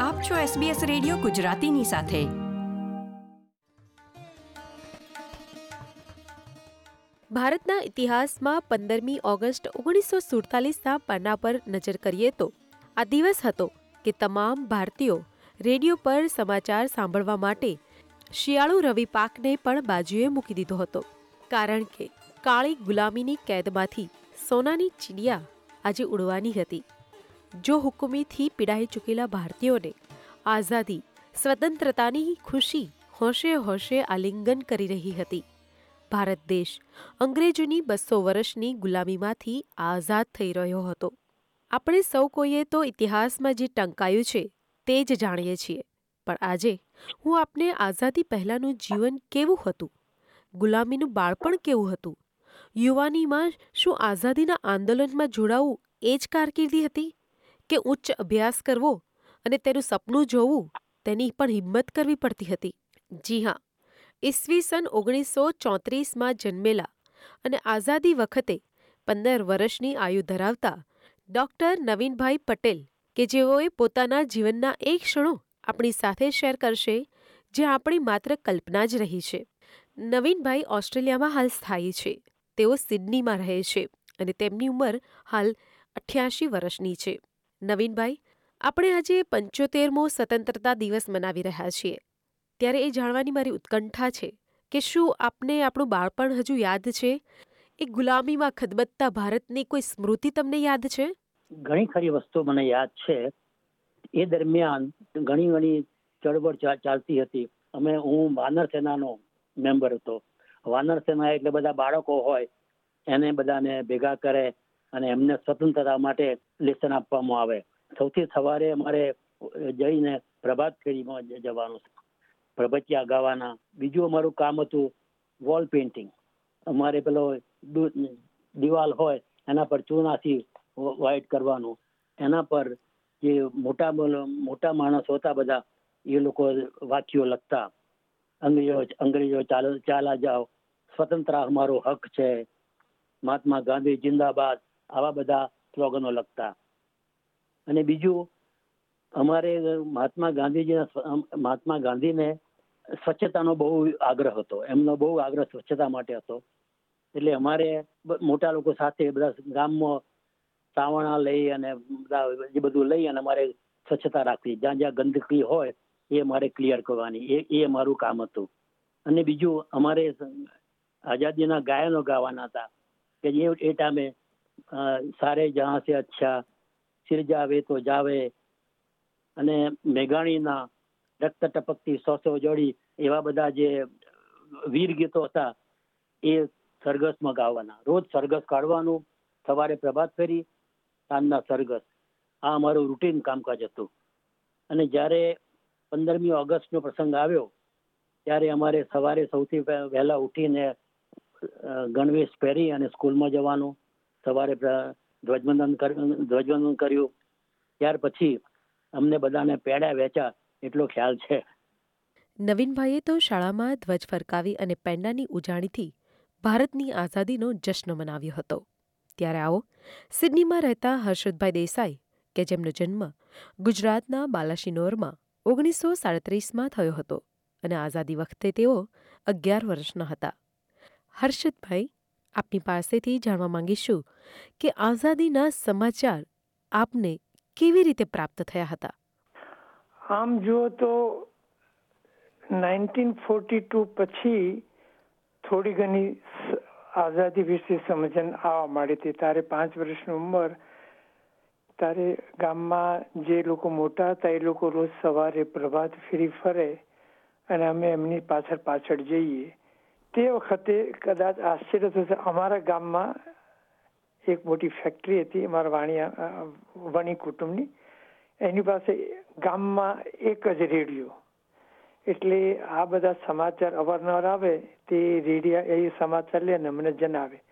આપ છો SBS radio ગુજરાતીની સાથે. ભારતના ઇતિહાસમાં પંદરમી ઓગસ્ટ ઓગણીસો સુડતાલીસના પાના પર નજર કરીએ તો, આ દિવસ હતો કે તમામ ભારતીયો રેડિયો પર સમાચાર સાંભળવા માટે શિયાળુ રવિ પાકને પણ બાજુએ મૂકી દીધો હતો. કારણ કે કાળી ગુલામીની કેદમાંથી સોનાની ચીડિયા આજે ઉડવાની હતી. જો હુકુમીથી પીડાઈ ચૂકેલા ભારતીયોને આઝાદી સ્વતંત્રતાની ખુશી હોશે હોશે આલિંગન કરી રહી હતી ભારત દેશ અંગ્રેજોની બસો વર્ષની ગુલામીમાંથી આઝાદ થઈ રહ્યો હતો આપણે સૌ કોઈએ તો ઇતિહાસમાં જે ટંકાયું છે તે જ જાણીએ છીએ પણ આજે હું આપને આઝાદી પહેલાંનું જીવન કેવું હતું ગુલામીનું બાળપણ કેવું હતું યુવાનીમાં શું આઝાદીના આંદોલનમાં જોડાવું એ જ કારકિર્દી હતી કે ઉચ્ચ અભ્યાસ કરવો અને તેનું સપનું જોવું તેની પણ હિંમત કરવી પડતી હતી. જી હા ઈસવીસન ઓગણીસો ચોત્રીસમાં જન્મેલા અને આઝાદી વખતે પંદર વર્ષની આયુ ધરાવતા ડૉક્ટર નવીનભાઈ પટેલ, કે જેઓએ પોતાના જીવનના એ ક્ષણો આપણી સાથે શેર કરશે, જે આપણી માત્ર કલ્પના જ રહી છે. નવીનભાઈ ઓસ્ટ્રેલિયામાં હાલ સ્થાયી છે. તેઓ સિડનીમાં રહે છે અને તેમની ઉંમર હાલ અઠ્યાસી વર્ષની છે. નવીનભાઈ, આપણે આજે પંચોતેરમો સ્વતંત્રતા દિવસ મનાવી રહ્યા છીએ. ત્યારે એ જાણવાની મારી ઉત્કંઠા છે કે શું આપને આપણું બાળપણ હજુ યાદ છે? એ ગુલામીમાં ખદબદતા ભારતની કોઈ સ્મૃતિ તમને યાદ છે? ઘણી ખરી વસ્તુ મને યાદ છે. એ દરમિયાન ઘણી ઘણી ચળવળ ચાલતી હતી. અમે, હું વાનર સેનાનો મેમ્બર હતો. વાનર સેના એટલે બધા બાળકો હોય, એને બધાને ભેગા કરે અને એમને સ્વતંત્રતા માટે લેસન આપવામાં આવે. સૌથી સવારે અમારે જઈને પ્રભાત ફેરીમાં જવાનું પ્રભતિયા ગાવાના. બીજું અમારું કામ હતું વોલ પેઇન્ટિંગ. અમારે પેલો દિવાલ હોય, એના પર ચૂનાથી વ્હાઈટ કરવાનું. એના પર જે મોટા મોટા માણસ હોતા બધા, એ લોકો વાક્યો લખતા. અંગ્રેજો અંગ્રેજો ચાલ, ચાલા જાઓ. સ્વતંત્ર અમારો હક છે. મહાત્મા ગાંધી જિંદાબાદ. આવા બધા સ્લોગનો લખતા. અને બીજું, અમારે મહાત્મા ગાંધીજીના મહાત્મા ગાંધીને સ્વચ્છતાનો બહુ આગ્રહ હતો. એમનો બહુ આગ્રહ સ્વચ્છતા માટે હતો. એટલે અમારે મોટા લોકો સાથે બધા ગામમાં સાવણા લઈ અને બધા એ બધું લઈ અને અમારે સ્વચ્છતા રાખવી. જ્યાં જ્યાં ગંદકી હોય, એ અમારે ક્લિયર કરવાની. એ એ અમારું કામ હતું. અને બીજું, અમારે આઝાદીના ગાયનો ગાવાના હતા. કે જે એ ટાઈમે સારે જહાં સે અચ્છા, સિર તો જાવે. અને મેઘાણીના રક્ત ટપકતી સોસો જોડી એવા બધા જે વીર ગીતો હતા, એ સરઘસમાં ગાવાના. રોજ સરઘસ કાઢવાનું, સવારે પ્રભાત ફેરી, સાંજના સરઘસ. આ અમારું રૂટીન કામકાજ હતું. અને જ્યારે પંદરમી ઓગસ્ટનો પ્રસંગ આવ્યો, ત્યારે અમારે સવારે સૌથી વહેલા ઉઠીને ગણવેશ પહેરી અને સ્કૂલમાં જવાનું. સવારે ધ્વજવંદન ધ્વજવંદન કર્યું. ત્યાર પછી અમને બધાને પેડા વેચા, એટલો ખ્યાલ છે. નવીનભાઈએ તો શાળામાં ધ્વજ ફરકાવી અને પેંડાની ઉજાણીથી ભારતની આઝાદીનો જશ્ન મનાવ્યો હતો. ત્યારે આવો, સિડનીમાં રહેતા હર્ષદભાઈ દેસાઈ, કે જેમનો જન્મ ગુજરાતના બાલાશિનોરમાં ઓગણીસો સાડત્રીસમાં થયો હતો અને આઝાદી વખતે તેઓ અગિયાર વર્ષના હતા. હર્ષદભાઈ આપની પાસેથી જાણવા માંગીશું કે આઝાદીના સમાચાર આપને કેવી રીતે પ્રાપ્ત થયા હતા? આમ જુઓ તો નાઇન્ટીન ફોર્ટી ટુ પછી થોડી ઘણી આઝાદી વિશે સમજણ આવવા માંડી હતી. તારે પાંચ વર્ષની ઉંમર, તારે ગામમાં જે લોકો મોટા હતા એ લોકો રોજ સવારે પ્રભાત ફેરી ફરે અને અમે એમની પાછળ પાછળ જઈએ. તે વખતે કદાચ આશ્ચર્ય થશે અમારા ગામમાં એક મોટી ફેક્ટરી હતી, અમારા વાણિયા વણી કુટુંબની. એની પાસે ગામમાં એક જ રેડિયો. એટલે આ બધા સમાચાર અવારનવાર આવે, તે રેડિયા, એ સમાચાર લે અને મને જણાવે.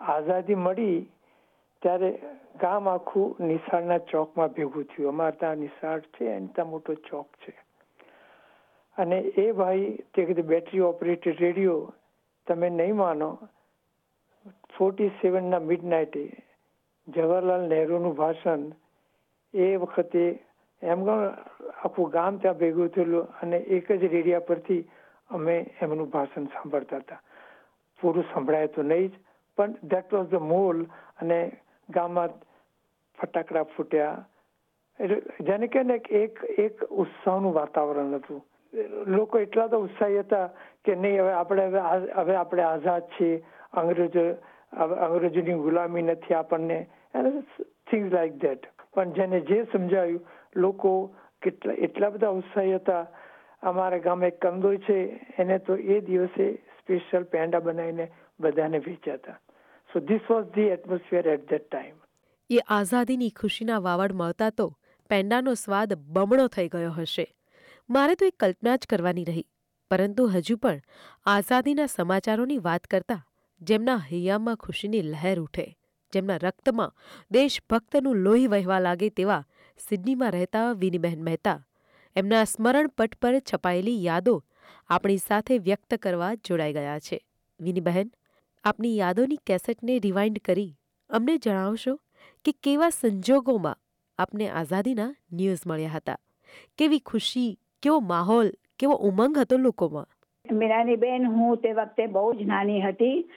આઝાદી મળી ત્યારે ગામ આખું નિશાળના ચોકમાં ભેગું થયું. અમારે ત્યાં નિશાળ છે અને ત્યાં મોટો ચોક છે. અને એ ભાઈ તે કીધું બેટરી ઓપરેટેડ રેડિયો તમે નહીં માનો. ફોર્ટી સેવનના મિડ નાઇટે જવાહરલાલ નહેરુનું ભાષણ એ વખતે એમ આખું ગામ ત્યાં ભેગું થયેલું અને એક જ રેડિયા પરથી અમે એમનું ભાષણ સાંભળતા હતા. પૂરું સંભળાય તો નહીં જ, પણ દેટ વોઝ ધ મોલ અને ગામમાં ફટાકડા ફૂટ્યા. એટલે જેને કહે ને એક એક ઉત્સાહનું વાતાવરણ હતું. લોકો એટલા તો ઉત્સાહી હતા કે નહીં, હવે આપણે હવે આપણે આઝાદ છીએ, અંગ્રેજો અંગ્રેજોની ગુલામી નથી આપણને થિંગ્સ લાઈક ધેટ પણ જેને જે સમજાયું, લોકો કેટલા, એટલા બધા ઉત્સાહી હતા. અમારા ગામે કંદોઈ છે, એને તો એ દિવસે સ્પેશિયલ પેંડા બનાવીને બધાને વેચ્યા હતા so this was the atmosphere at that time એ આઝાદીની ખુશીના વાવડ મળતા તો પેંડાનો સ્વાદ બમણો થઈ ગયો હશે. મારે તો એક કલ્પના જ કરવાની રહી, પરંતુ હજુ પણ આઝાદીના સમાચારોની વાત કરતા જેમના હૈયામાં ખુશીની લહેર ઉઠે, જેમના રક્તમાં દેશભક્તનું લોહી વહેવા લાગે તેવા સિડનીમાં રહેતા વિનીબહેન મહેતા, એમના સ્મરણપટ પર છપાયેલી યાદો આપણી સાથે વ્યક્ત કરવા જોડાઈ ગયા છે. વિનીબહેન આપની યાદોની કેસેટને રિવાઇન્ડ કરી અમને જણાવશો કે કેવા સંજોગોમાં આપને આઝાદીના ન્યૂઝ મળ્યા હતા. કેવી ખુશી કેવો માહોલ, કેવો ઉમંગ હતો લોકોમાં? મીરાની બેન, હું તે વખતે બહુ જ નાની હતી.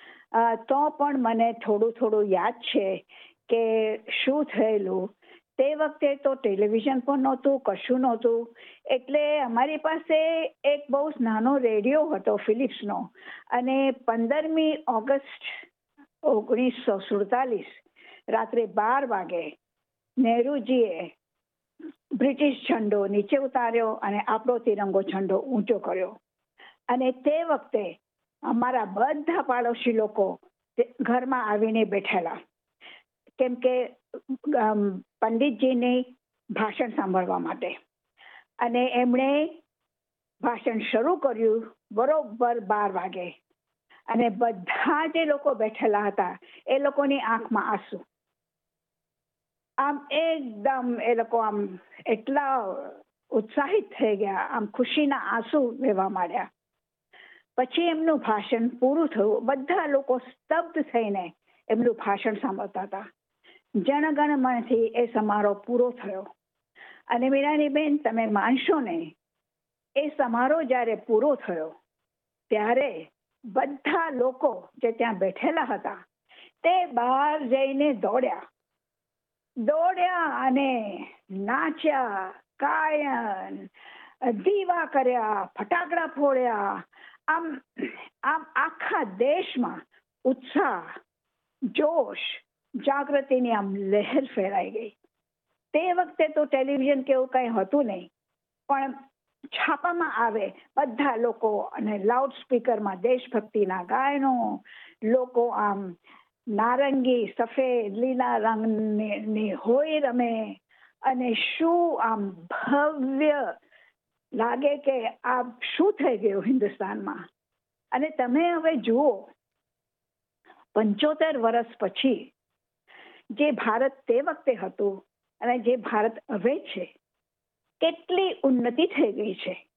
તો પણ મને થોડું થોડું યાદ છે કે શું થયેલું. તે વખતે તો ટેલિવિઝન પણ નહોતું, કશું નહોતું. એટલે અમારી પાસે એક બહુ જ નાનો રેડિયો હતો ફિલિપ્સનો. અને પંદરમી ઓગસ્ટ ઓગણીસો સુડતાલીસ રાત્રે બાર વાગે નહેરુજીએ બ્રિટિશ ઝંડો નીચે ઉતાર્યો અને આપણો તિરંગો ઝંડો ઊંચો કર્યો. અને તે વખતે અમારા બધા પાડોશી લોકો ઘરમાં આવીને બેઠેલા. કેમ કે પંડિતજીની ભાષણ સાંભળવા માટે. અને એમણે ભાષણ શરૂ કર્યું બરોબર બાર વાગે. અને બધા જે લોકો બેઠેલા હતા, એ લોકોની આંખમાં આંસુ આમ એકદમ એ લોકો આમ એટલા ઉત્સાહિત થઈ ગયા, આમ ખુશીના આંસુ વહેવા માંડ્યા. પછી એમનું ભાષણ પૂરું થયું. બધા લોકો સ્તબ્ધ થઈને એમનું ભાષણ સાંભળતા હતા. જનગણ મનથી એ સમારોહ પૂરો થયો. અને મીરાની બેન તમે માનશો ને એ સમારોહ જ્યારે પૂરો થયો, ત્યારે બધા લોકો જે ત્યાં બેઠેલા હતા, તે બહાર જઈને દોડ્યા. દોડ્યા અને નાચ્યા ગાયન દીવા કર્યા, ફટાકડા ફોડ્યા. આમ આમ આખા દેશમાં ઉત્સાહ, જોશ, જાગૃતિની આમ લહેર ફેરાઈ ગઈ. તે વખતે તો ટેલિવિઝન કે એવું કંઈ હતું નહીં, પણ છાપામાં આવે બધા લોકો અને લાઉડ સ્પીકરમાં દેશભક્તિના ગાયનો, લોકો આમ નારંગી, સફેદ, લીલા રંગની હોય રમે અને શું આમ ભવ્ય લાગે કે આ શું થઈ ગયું હિન્દુસ્તાનમાં? અને તમે હવે જુઓ, પંચોતેર વર્ષ પછી જે ભારત તે વખતે હતું અને જે ભારત હવે છે, કેટલી ઉન્નતિ થઈ ગઈ છે.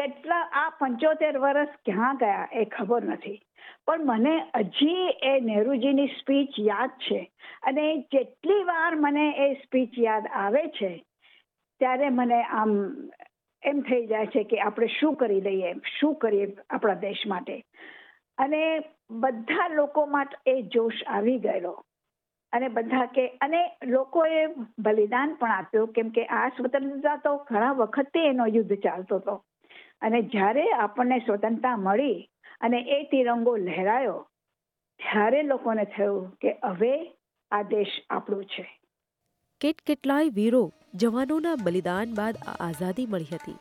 કેટલા આ પંચોતેર વર્ષ ક્યાં ગયા એ ખબર નથી. પણ મને હજી એ નહેરુજીની સ્પીચ યાદ છે. અને જેટલી વાર મને એ સ્પીચ યાદ આવે છે, ત્યારે મને આમ એમ થઈ જાય છે કે આપણે શું કરી લઈએ, શું કરીએ આપણા દેશ માટે. અને બધા લોકો માટે એ જોશ આવી ગયેલો. અને બધા કે, અને લોકોએ બલિદાન પણ આપ્યું, કેમ કે આ સ્વતંત્રતા તો ઘણા વખતથી એનો યુદ્ધ ચાલતો હતો. અને જ્યારે આપણને સ્વતંત્રતા મળી અને એ તિરંગો લહેરાયો, ત્યારે લોકોને થયું કે હવે આ દેશ આપણો છે. કેટ કેટલાય વીરો જવાનોના બલિદાન બાદ આઝાદી મળી હતી.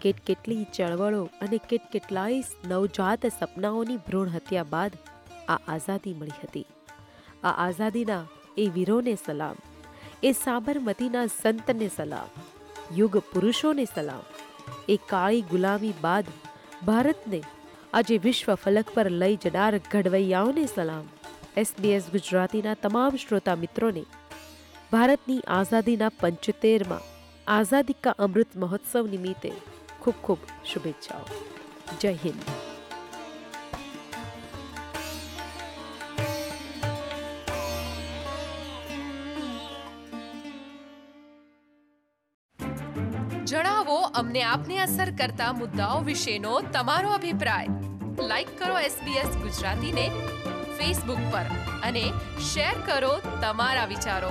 કેટ કેટલી ચળવળો અને કેટ કેટલાય નવજાત સપનાઓની ભ્રૂણ હત્યા બાદ આ આઝાદી મળી હતી. આ આઝાદીના એ વીરોને સલામ, એ સાબરમતીના સંતને સલામ યુગ પુરુષોને સલામ એ કાળી ગુલામી બાદ ભારતને આજે વિશ્વ ફલક પર લઈ જનાર ઘડવૈયાઓને સલામ. એસબીએસ ગુજરાતીના તમામ શ્રોતા મિત્રોને ભારતની આઝાદીના પંચોતેરમાં આઝાદી કા અમૃત મહોત્સવ નિમિત્તે ખૂબ ખૂબ શુભેચ્છાઓ. જય હિન્દ. અમને આપને અસર કરતા મુદ્દાઓ વિશેનો તમારો અભિપ્રાય. લાઈક કરો એસબીએસ ગુજરાતીને ફેસબુક પર અને શેર કરો તમારા વિચારો.